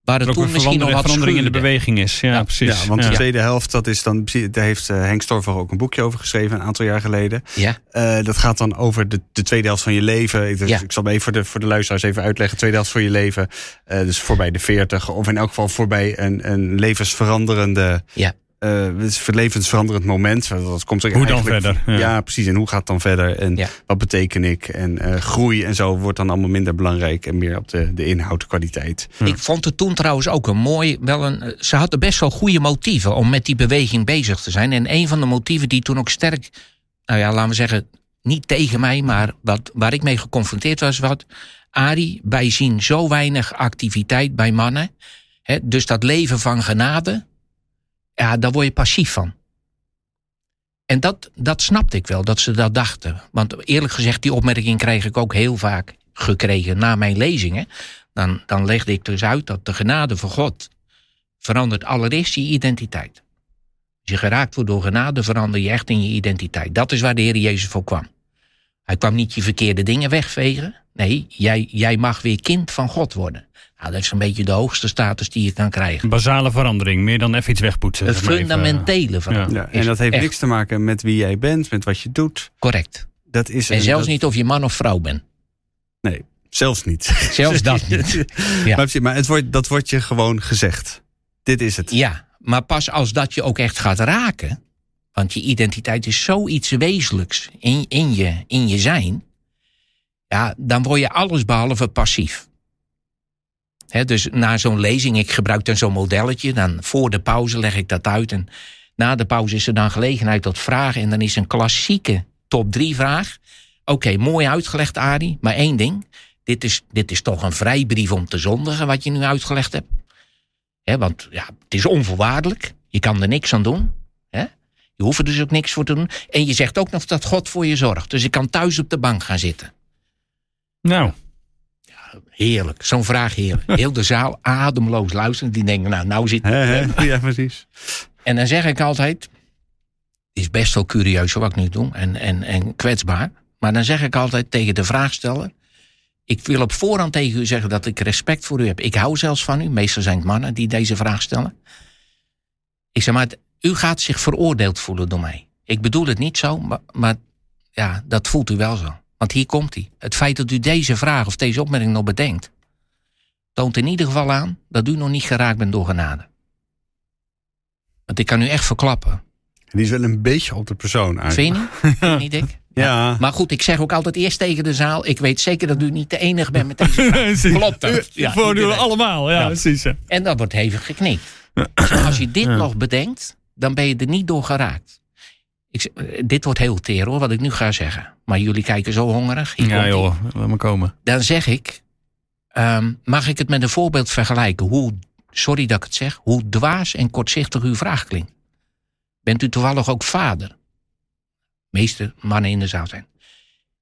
Waar het toen misschien nog wat verandering in de beweging is. Ja, precies. Ja, want de tweede helft, dat is dan, daar heeft uh, Henk Storver ook een boekje over geschreven een aantal jaar geleden. Ja. Uh, dat gaat dan over de, de tweede helft van je leven. Ik, ik zal me even voor de, voor de luisteraars even uitleggen. Tweede helft van je leven, uh, dus voorbij de 40, of in elk geval voorbij een, een levensveranderende ja het is een levensveranderend moment. Dat komt er hoe dan verder? Ja. precies. En hoe gaat het dan verder? En wat beteken ik? En uh, groei en zo wordt dan allemaal minder belangrijk en meer op de, de inhoud, de kwaliteit. Ik vond het toen trouwens ook een mooi. Wel een, eh, ze hadden best wel goede motieven om met die beweging bezig te zijn. En een van de motieven die toen ook sterk, nou ja, laten we zeggen, niet tegen mij, maar wat, waar ik mee geconfronteerd was, wat. Ari, wij zien zo weinig activiteit bij mannen. Hè, dus dat leven van genade, ja, daar word je passief van. En dat, dat snapte ik wel, dat ze dat dachten. Want eerlijk gezegd, die opmerking krijg ik ook heel vaak gekregen na mijn lezingen. Dan, dan legde ik dus uit dat de genade van God verandert allereerst je identiteit. Als je geraakt wordt door genade, verander je echt in je identiteit. Dat is waar de Heer Jezus voor kwam. Hij kwam niet je verkeerde dingen wegvegen. Nee, jij, jij mag weer kind van God worden. Nou, dat is een beetje de hoogste status die je kan krijgen. Basale verandering, meer dan even iets wegpoetsen. Een fundamentele verandering. Ja. En dat heeft niks te maken met wie jij bent, met wat je doet. Correct. Dat is en zelfs niet of je man of vrouw bent. Nee, zelfs niet. <laughs> Zelfs dat niet. <laughs> Ja. Maar, maar het wordt, dat wordt je gewoon gezegd. Dit is het. Ja, maar pas als dat je ook echt gaat raken. Want je identiteit is zoiets wezenlijks in, in, je, in je zijn. Ja, dan word je alles behalve passief dus na zo'n lezing, ik gebruik dan zo'n modelletje. Dan voor de pauze leg ik dat uit. En na de pauze is er dan gelegenheid tot vragen. En dan is een klassieke top 3 vraag. Oké, mooi uitgelegd, Arie. Maar één ding. Dit is, dit is toch een vrijbrief om te zondigen, wat je nu uitgelegd hebt. want ja, het is onvoorwaardelijk. Je kan er niks aan doen. Je hoeft er dus ook niks voor te doen. En je zegt ook nog dat God voor je zorgt. Dus ik kan thuis op de bank gaan zitten. Nou. heerlijk. Zo'n vraag heerlijk. Heel de zaal ademloos luisteren. Die denken, nou, nou zit hij. <laughs> Ja, precies. En dan zeg ik altijd... Het is best wel curieus wat ik nu doe. En, en, en kwetsbaar. Maar dan zeg ik altijd tegen de vraagsteller... Ik wil op voorhand tegen u zeggen dat ik respect voor u heb. Ik hou zelfs van u. Meestal zijn het mannen die deze vraag stellen. Ik zeg maar, u gaat zich veroordeeld voelen door mij. Ik bedoel het niet zo, maar, maar ja, dat voelt u wel zo. Want hier komt hij. Het feit dat u deze vraag of deze opmerking nog bedenkt, toont in ieder geval aan dat u nog niet geraakt bent door genade. Want ik kan u echt verklappen. Die is wel een beetje op de persoon uit. Vind je niet? <laughs> ik? Ja. Maar goed, ik zeg ook altijd eerst tegen de zaal. Ik weet zeker dat u niet de enige bent met deze <laughs> vraag. Klopt dat? Ja, voor u allemaal, ja, precies. En dat wordt hevig geknikt. Dus als je dit nog bedenkt, dan ben je er niet door geraakt. Ik, dit wordt heel teer hoor, wat ik nu ga zeggen. Maar jullie kijken zo hongerig. Hier ja joh, laat maar komen. Dan zeg ik, ehm, mag ik het met een voorbeeld vergelijken? Hoe, sorry dat ik het zeg, hoe dwaas en kortzichtig uw vraag klinkt. Bent u toevallig ook vader? De meeste mannen in de zaal zijn.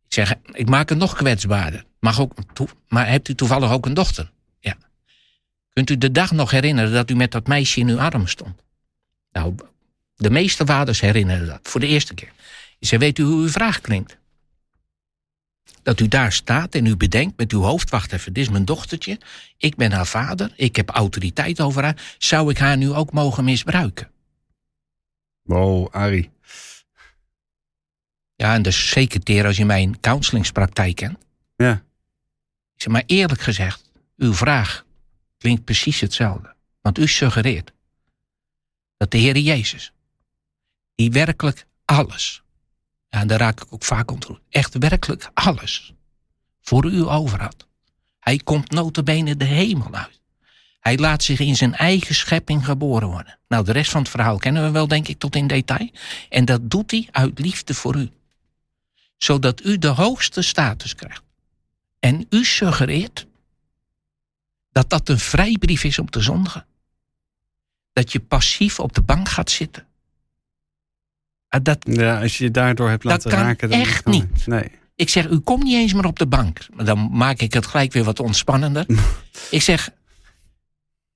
Ik zeg, ik maak het nog kwetsbaarder. Mag ook, maar hebt u toevallig ook een dochter? Ja. Kunt u de dag nog herinneren dat u met dat meisje in uw arm stond? Nou, de meeste vaders herinneren dat voor de eerste keer. Ze weet u hoe uw vraag klinkt? Dat u daar staat en u bedenkt met uw hoofd: wacht even, dit is mijn dochtertje. Ik ben haar vader, ik heb autoriteit over haar. Zou ik haar nu ook mogen misbruiken? Wow, Ari. Ja, en dat is zeker teer als je mijn counselingspraktijk kent. Ja. Ik zeg maar eerlijk gezegd, uw vraag klinkt precies hetzelfde. Want u suggereert dat de Heer Jezus, die werkelijk alles, en daar raak ik ook vaak ontroerd, echt werkelijk alles, voor u over had. Hij komt notabene de hemel uit. Hij laat zich in zijn eigen schepping geboren worden. Nou, de rest van het verhaal kennen we wel, denk ik, tot in detail. En dat doet hij uit liefde voor u. Zodat u de hoogste status krijgt. En u suggereert dat dat een vrijbrief is om te zondigen. Dat je passief op de bank gaat zitten. Ah, dat, ja, als je je daardoor hebt laten dat kan raken. Dan echt niet. Nee. Ik zeg, u komt niet eens meer op de bank. Dan maak ik het gelijk weer wat ontspannender. <laughs> ik zeg,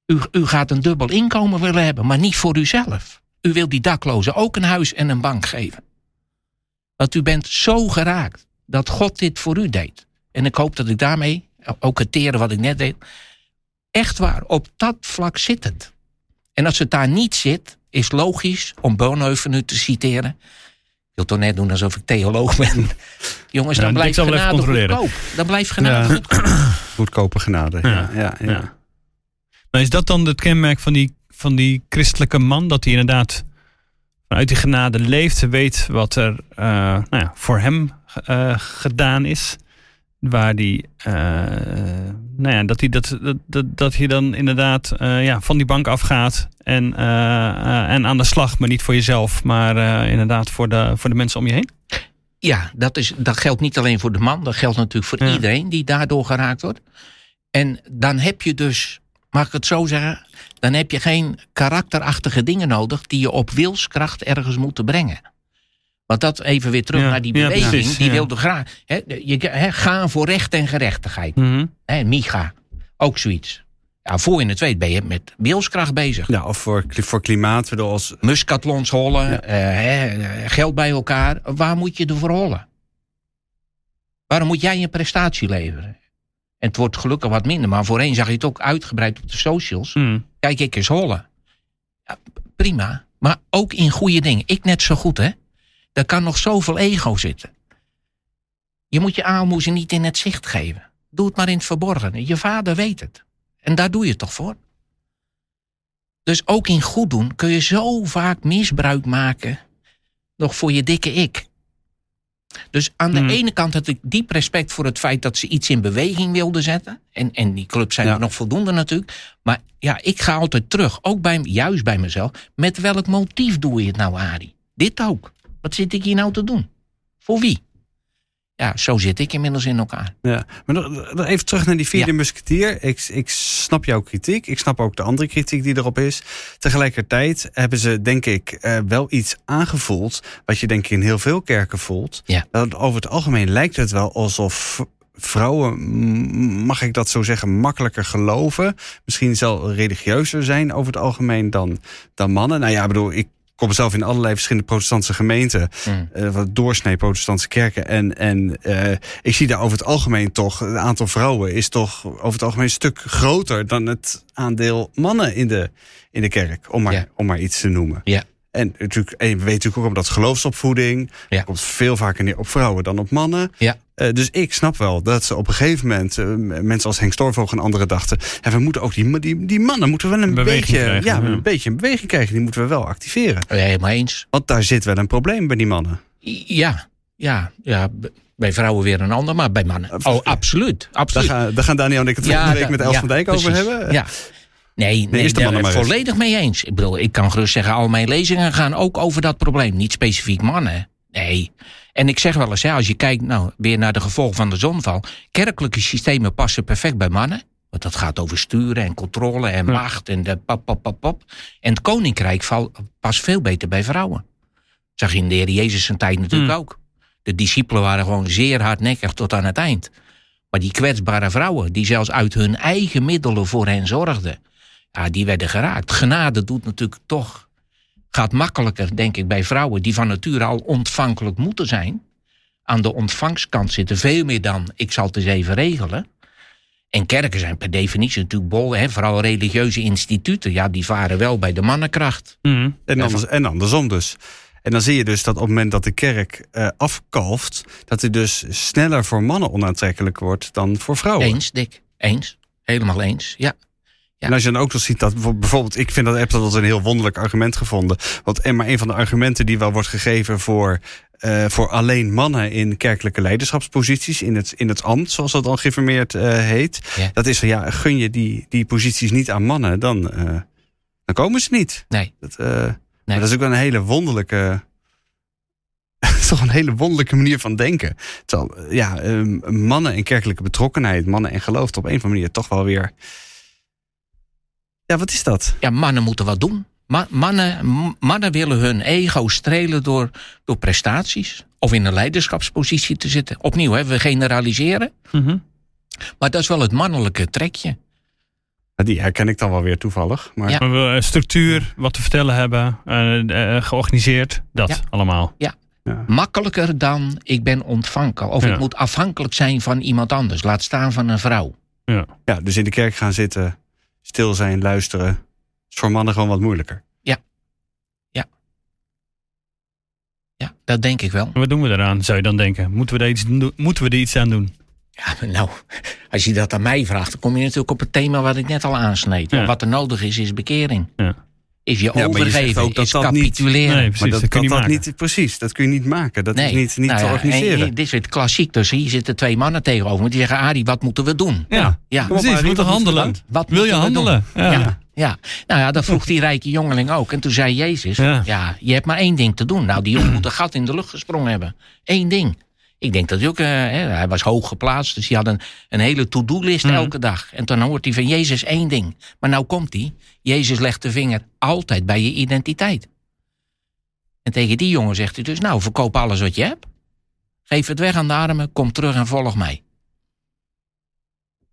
u, u gaat een dubbel inkomen willen hebben, maar niet voor uzelf. U wilt die daklozen ook een huis en een bank geven. Want u bent zo geraakt dat God dit voor u deed. En ik hoop dat ik daarmee, ook het teren wat ik net deed, echt waar, op dat vlak zit het. En als het daar niet zit, is logisch om Bonhoeffer nu te citeren. Ik wil toch net doen alsof ik theoloog ben. Jongens, dan blijft genade goedkoop. Dan blijft genade ja. goedkoop. Goedkope genade, ja. ja, ja, Maar is dat dan het kenmerk van die, van die christelijke man? Dat hij inderdaad vanuit die genade leeft, weet wat er uh, nou ja, voor hem uh, gedaan is? Waar die, uh, nou ja, dat hij, dat, dat, dat, dat hij dan inderdaad uh, ja, van die bank afgaat en, uh, en aan de slag, maar niet voor jezelf, maar inderdaad voor de, voor de mensen om je heen? Ja, dat, is, dat geldt niet alleen voor de man, dat geldt natuurlijk voor ja. iedereen die daardoor geraakt wordt. En dan heb je dus, mag ik het zo zeggen, dan heb je geen karakterachtige dingen nodig die je op wilskracht ergens moeten brengen. Want dat even weer terug ja, naar die beweging. Ja, precies, die wilde graag. Hè, je, hè, gaan voor recht en gerechtigheid. Mm -hmm. hè, Micha, ook zoiets. Ja, voor je het weet ben je met wilskracht bezig. Ja, of voor, voor klimaat. Als... Muskatlons hollen, ja. uh, hè, geld bij elkaar. Waar moet je ervoor hollen? Waarom moet jij je prestatie leveren? En het wordt gelukkig wat minder. Maar voorheen zag je het ook uitgebreid op de socials. Mm. Kijk, ik eens hollen. Ja, prima. Maar ook in goede dingen. Ik net zo goed, hè? Daar kan nog zoveel ego zitten. Je moet je aalmoezen niet in het zicht geven. Doe het maar in het verborgen. Je vader weet het. En daar doe je het toch voor? Dus ook in goed doen kun je zo vaak misbruik maken. Nog voor je dikke ik. Dus aan de Hmm. ene kant had ik diep respect voor het feit dat ze iets in beweging wilden zetten. En, en die clubs zijn Ja. er nog voldoende natuurlijk. Maar ja, ik ga altijd terug, ook bij, juist bij mezelf. Met welk motief doe je het nou, Arie? Dit ook. Wat zit ik hier nou te doen? Voor wie? Ja, zo zit ik inmiddels in elkaar. Ja, maar nog, even terug naar die vierde Ja. musketier. Ik, ik snap jouw kritiek. Ik snap ook de andere kritiek die erop is. Tegelijkertijd hebben ze, denk ik, eh, wel iets aangevoeld. Wat je denk ik in heel veel kerken voelt. Ja. Dat over het algemeen lijkt het wel alsof vrouwen, mag ik dat zo zeggen, makkelijker geloven. Misschien zelf religieuzer zijn over het algemeen dan, dan mannen. Nou ja, bedoel, ik kom zelf in allerlei verschillende protestantse gemeenten. Mm. Uh, wat doorsnee protestantse kerken. En, en uh, ik zie daar over het algemeen toch... het aantal vrouwen is toch over het algemeen een stuk groter... dan het aandeel mannen in de, in de kerk. Om maar, om maar iets te noemen. Ja. En natuurlijk, en je weet natuurlijk ook omdat geloofsopvoeding ja. komt veel vaker neer op vrouwen dan op mannen. Ja. Uh, dus ik snap wel dat ze op een gegeven moment, uh, mensen als Henk Storvogel en anderen dachten, ja, we moeten ook die, die, die mannen moeten we wel een beetje, krijgen, ja, ja, een beetje een beweging krijgen. Die moeten we wel activeren. Helemaal eens. Want daar zit wel een probleem bij die mannen. Ja, ja, ja. Bij vrouwen weer een ander, maar bij mannen. Oh, absoluut. absoluut. Daar, gaan, daar gaan Daniel en ik het volgende week met Els van Dijk over hebben. Ja. Nee, nee, daar ben ik volledig mee eens. Ik bedoel, ik kan gerust zeggen, al mijn lezingen gaan ook over dat probleem. Niet specifiek mannen. Nee. En ik zeg wel eens, als je kijkt nou, weer naar de gevolgen van de zonval. Kerkelijke systemen passen perfect bij mannen. Want dat gaat over sturen en controle en macht en de pap, pap, pap, pap. En het koninkrijk past veel beter bij vrouwen. zag je in de Heer Jezus zijn tijd natuurlijk hm. ook. De discipelen waren gewoon zeer hardnekkig tot aan het eind. Maar die kwetsbare vrouwen, die zelfs uit hun eigen middelen voor hen zorgden ja, die werden geraakt. Genade doet natuurlijk toch, gaat makkelijker, denk ik, bij vrouwen die van nature al ontvankelijk moeten zijn. Aan de ontvangskant zitten veel meer dan ik zal het eens even regelen. En kerken zijn per definitie natuurlijk bol, hè, vooral religieuze instituten. Ja, die varen wel bij de mannenkracht. Mhm. En, anders, en andersom dus. En dan zie je dus dat op het moment dat de kerk uh, afkalft, dat hij dus sneller voor mannen onaantrekkelijk wordt dan voor vrouwen. Eens, Dick. Eens. Helemaal eens. Ja. En als je dan ook nog ziet dat bijvoorbeeld, ik vind dat heb dat een heel wonderlijk argument gevonden. Want en maar een van de argumenten die wel wordt gegeven voor, uh, voor alleen mannen in kerkelijke leiderschapsposities, in het, in het ambt, zoals dat dan geïnformeerd uh, heet. Dat is van ja, gun je die, die posities niet aan mannen, dan, uh, dan komen ze niet. Nee. Dat, nee. dat is ook wel een hele wonderlijke. Het is <laughs> toch een hele wonderlijke manier van denken. Terwijl, ja, mannen en kerkelijke betrokkenheid, mannen en geloof, op een of andere manier toch wel weer ja, wat is dat? Ja, mannen moeten wat doen. mannen, mannen willen hun ego strelen door, door prestaties. Of in een leiderschapspositie te zitten. Opnieuw, hè, we generaliseren. Mhm. Maar dat is wel het mannelijke trekje. Die herken ik dan wel weer toevallig. Maar... Ja. We eh, structuur, wat te vertellen hebben, uh, georganiseerd, dat allemaal. Ja. ja. makkelijker dan ik ben ontvankelijk. Of ik moet afhankelijk zijn van iemand anders. Laat staan van een vrouw. Ja. ja, dus in de kerk gaan zitten stil zijn, luisteren, is voor mannen gewoon wat moeilijker. Ja. Ja. Ja, dat denk ik wel. wat doen we eraan, zou je dan denken? Moeten we er iets, moeten we er iets aan doen? Ja, nou, als je dat aan mij vraagt, dan kom je natuurlijk op het thema wat ik net al aansneed. Wat er nodig is, is bekering. Ja is je ja, overgeven, ook dat is dat capituleren. Niet, nee, precies, maar dat, dat, niet, precies, dat kun je niet maken. Dat is niet, niet nou te organiseren. dit is het klassiek. Dus hier zitten twee mannen tegenover. Die zeggen, Arie, wat moeten we doen? Ja, ja. precies, we moeten handelen. Wat Wil je handelen? Ja. ja. nou ja, dat vroeg die rijke jongeling ook. En toen zei Jezus, ja. je hebt maar één ding te doen. Nou, die jongen <clears throat> moet een gat in de lucht gesprongen hebben. Eén ding. Ik denk dat hij ook, uh, hij was hoog geplaatst, dus hij had een, een hele to-do-list mhm. elke dag. En dan hoort hij van Jezus één ding. Maar nou komt hij, Jezus legt de vinger altijd bij je identiteit. En tegen die jongen zegt hij dus, nou verkoop alles wat je hebt. Geef het weg aan de armen, kom terug en volg mij.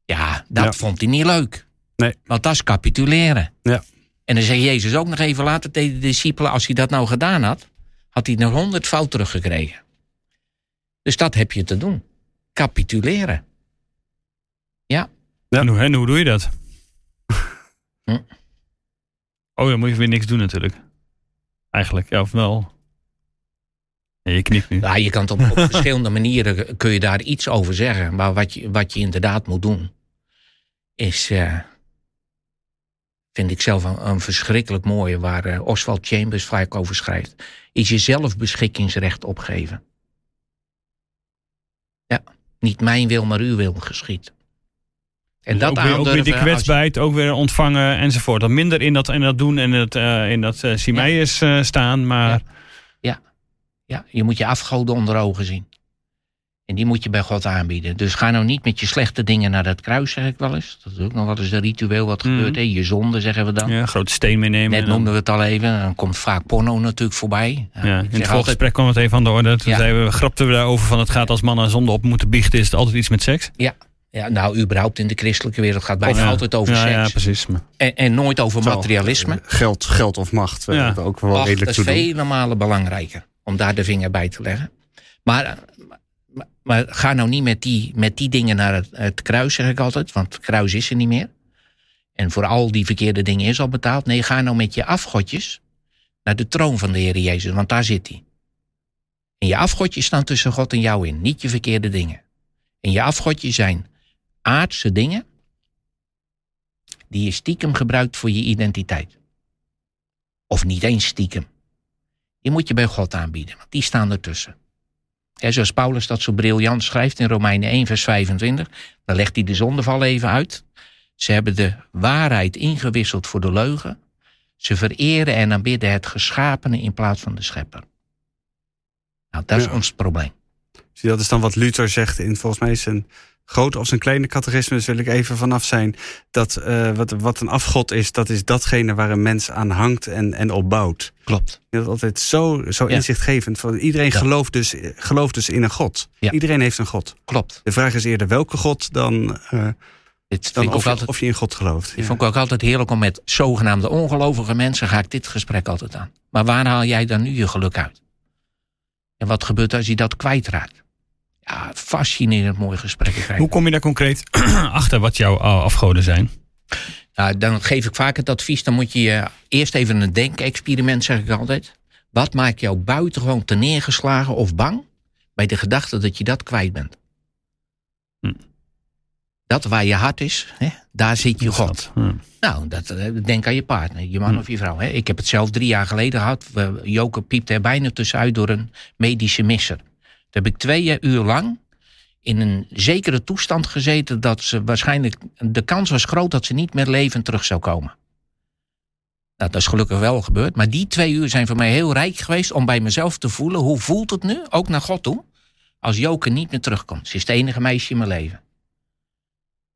Ja, dat vond hij niet leuk. Nee. Want dat is capituleren. Ja. En dan zei Jezus ook nog even later tegen de discipelen, als hij dat nou gedaan had, had hij nog honderd fout teruggekregen. Dus dat heb je te doen. Capituleren. Ja. ja. En, hoe, en hoe doe je dat? Hm. Oh, dan moet je weer niks doen natuurlijk. Eigenlijk, ja, of wel. je knikt nu. Ja, je kan op, op <laughs> verschillende manieren kun je daar iets over zeggen. Maar wat je, wat je inderdaad moet doen, is, uh, vind ik zelf een, een verschrikkelijk mooie, waar uh, Oswald Chambers vaak over schrijft, is je zelfbeschikkingsrecht opgeven. Niet mijn wil, maar uw wil geschiet. En dat ook weer, ook weer die kwetsbaarheid, ook weer ontvangen enzovoort. Dat minder in dat, in dat doen en het, uh, in dat uh, uh, staan, maar... Ja. ja. ja, je moet je afgoden onder ogen zien. En die moet je bij God aanbieden. Dus ga nou niet met je slechte dingen naar dat kruis, zeg ik wel eens. Dat is ook nog wel eens een ritueel wat Mhm. gebeurt. Hè? Je zonde, zeggen we dan. Ja, grote steen meenemen. Net en dan- noemden we het al even. Dan komt vaak porno natuurlijk voorbij. Ja, in het voorgesprek kwam het even aan de orde. Toen Ja. zeiden we, grapten we daarover van het gaat als mannen zonde op moeten biechten, is het altijd iets met seks. ja, nou, überhaupt in de christelijke wereld gaat bijna Ja. altijd over ja, seks. Ja, precies. En, en nooit over materialisme. eh, Geld, geld of macht. We Ja. ook wel Och, dat redelijk is vele malen belangrijker om daar de vinger bij te leggen. Maar, maar, ga nou niet met die, met die dingen naar het, het kruis, zeg ik altijd. Want het kruis is er niet meer. En voor al die verkeerde dingen is al betaald. Nee, ga nou met je afgodjes naar de troon van de Heer Jezus. Want daar zit hij. En je afgodjes staan tussen God en jou in. Niet je verkeerde dingen. En je afgodjes zijn aardse dingen. Die je stiekem gebruikt voor je identiteit. Of niet eens stiekem. Die moet je bij God aanbieden, want die staan ertussen. Zoals Paulus dat zo briljant schrijft in Romeinen 1, vers 25. Dan legt hij de zondeval even uit. Ze hebben de waarheid ingewisseld voor de leugen. Ze vereren en aanbidden het geschapene in plaats van de schepper. Nou, dat is Ja. ons probleem. Dat is dan wat Luther zegt in volgens mij zijn grote of zijn kleine catechismus wil ik even vanaf zijn. Dat eh, wat, wat een afgod is, dat is datgene waar een mens aan hangt en, en op bouwt. Klopt. Dat is altijd zo, zo Ja. inzichtgevend. Van iedereen Ja. gelooft, dus, gelooft dus in een God. Ja. Iedereen heeft een God. Klopt. De vraag is eerder welke God dan, eh, Dit dan of, je, altijd of je in God gelooft. Ik vond ik ook altijd heerlijk om met zogenaamde ongelovige mensen ga ik dit gesprek altijd aan. Maar waar haal jij dan nu je geluk uit? En wat gebeurt als je dat kwijtraakt? Ja, fascinerend mooi gesprek. Hoe kom je daar concreet <clears throat> achter wat jouw uh, afgoden zijn? Nou, dan geef ik vaak het advies, dan moet je je eerst even een denkexperiment, zeg ik altijd. Wat maakt jou buitengewoon te neergeslagen of bang bij de gedachte dat je dat kwijt bent? Hm. Dat waar je hart is, hè, daar zit je God. Hm. Nou, dat, eh, denk aan je partner, je man Hm. of je vrouw. Hè. Ik heb het zelf drie jaar geleden gehad. We, Joke piepte er bijna tussenuit door een medische misser. Toen heb ik twee uur lang in een zekere toestand gezeten... dat ze waarschijnlijk, de kans was groot dat ze niet meer levend terug zou komen. Nou, dat is gelukkig wel gebeurd. Maar die twee uur zijn voor mij heel rijk geweest... om bij mezelf te voelen, hoe voelt het nu, ook naar God toe... als Joke niet meer terugkomt. Ze is het enige meisje in mijn leven.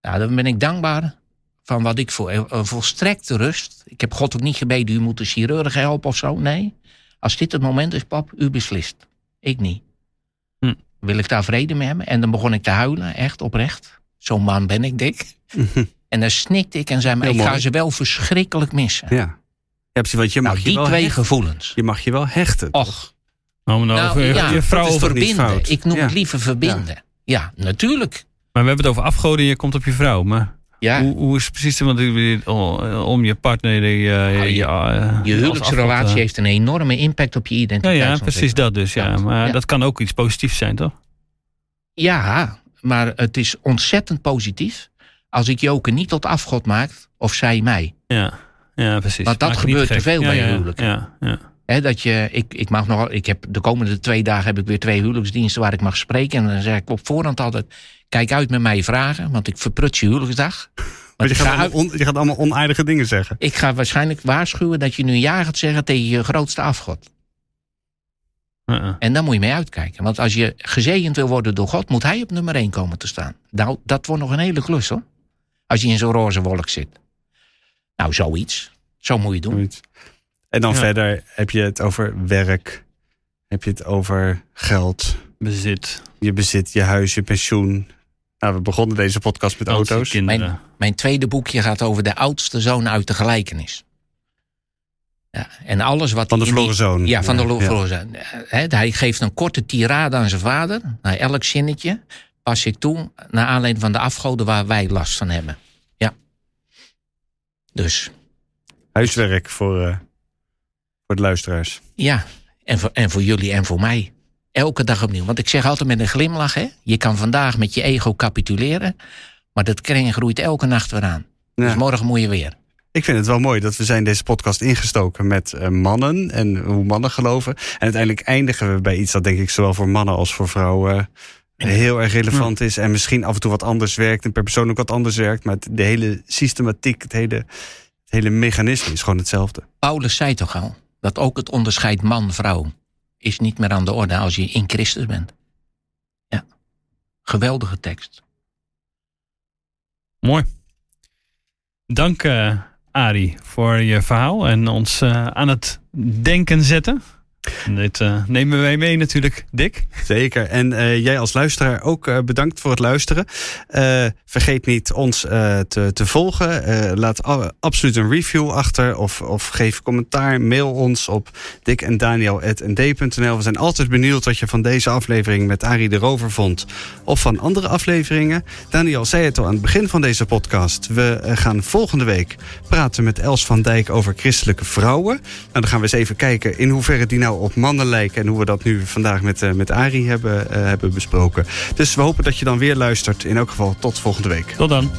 Nou, dan ben ik dankbaar van wat ik voel. Een volstrekte rust. Ik heb God ook niet gebeden, u moet de chirurg helpen of zo. Nee. Als dit het moment is, pap, u beslist. Ik niet. Wil ik daar vrede mee hebben? En dan begon ik te huilen, echt oprecht. Zo'n man ben ik, dik. <laughs> en dan snikte ik en zei, maar ik ga ze wel verschrikkelijk missen. Ja. Ja, precies, want je mag nou, je die wel twee hechten. gevoelens. Je mag je wel hechten. Och, Nou, nou, nou, over ja, je vrouw verbinden. fout? Ik noem Ja. het liever verbinden. Ja, natuurlijk. Maar we hebben het over afgoden en je komt op je vrouw. Maar Ja, hoe, hoe is het precies? Want u- om je partner. Die, uh, Nou, je- je, je huwelijksrelatie uh, heeft een enorme impact op je Ja, identiteit. ja, precies dat dus. Ja. Dat, Maar ja. dat kan ook iets positiefs zijn, toch? Ja, maar het is ontzettend positief als ik Joke niet tot afgod maak of zij mij. Ja, ja precies. Want dat Maak gebeurt te veel ja, bij ja, huwelijken. Ja, ja. He, dat je, ik, ik mag nog, ik heb de komende twee dagen heb ik weer twee huwelijksdiensten waar ik mag spreken. En dan zeg ik op voorhand altijd: kijk uit met mij vragen, want ik verprut je huwelijksdag. <laughs> Want je gaat, allemaal on- je gaat allemaal onaardige dingen zeggen. ik ga waarschijnlijk waarschuwen dat je nu ja gaat zeggen tegen je grootste afgod. Uh-uh. En daar moet je mee uitkijken. Want als je gezegend wil worden door God, moet hij op nummer één komen te staan. Nou, dat wordt nog een hele klus hoor. Als je in zo'n roze wolk zit. Nou, zoiets. Zo moet je doen. Zoiets. En dan Ja. verder heb je het over werk. Heb je het over geld. Bezit. Je bezit, je huis, je pensioen. Nou, we begonnen deze podcast met auto's. Kinderen. Mijn tweede boekje gaat over de oudste zoon uit de gelijkenis. Ja, en alles wat Van de verloren zoon. Ja, van de ja. verloren zoon. Hè, Hij geeft een korte tirade aan zijn vader. Na elk zinnetje pas ik toe naar aanleiding van de afgoden waar wij last van hebben. Ja. Dus Huiswerk voor, eh, voor de luisteraars. ja, en voor, en voor jullie en voor mij. Elke dag opnieuw. Want ik zeg altijd met een glimlach: hè, je kan vandaag met je ego capituleren. Maar dat kring groeit elke nacht weer aan. Ja. Dus morgen moet je weer. Ik vind het wel mooi dat we zijn deze podcast ingestoken met eh, mannen en hoe mannen geloven. En uiteindelijk eindigen we bij iets dat denk ik zowel voor mannen als voor vrouwen eh, heel erg relevant is. En misschien af en toe wat anders werkt en per persoon ook wat anders werkt. Maar het- de hele systematiek, het hele, het hele mechanisme is gewoon hetzelfde. Paulus zei toch al dat ook het onderscheid man-vrouw is niet meer aan de orde als je in Christus bent. Ja. Geweldige tekst. Mooi. Dank uh, Arie voor je verhaal en ons uh, aan het denken zetten. Dit uh, nemen wij mee natuurlijk, Dick. Zeker. En uh, jij als luisteraar ook uh, bedankt voor het luisteren. vergeet niet ons te, te, volgen. laat absoluut een review achter of, of geef commentaar. Mail ons op dikendaniel.nd.nl. We zijn altijd benieuwd wat je van deze aflevering met Arie de Rover vond. Of van andere afleveringen. Daniel zei het al aan het begin van deze podcast. We gaan volgende week praten met Els van Dijk over christelijke vrouwen. Nou, dan gaan we eens even kijken in hoeverre die nou op mannen lijken. En hoe we dat nu vandaag met, uh, met Arie hebben, uh, hebben besproken. Dus we hopen dat je dan weer luistert. In elk geval tot volgende week. Tot dan.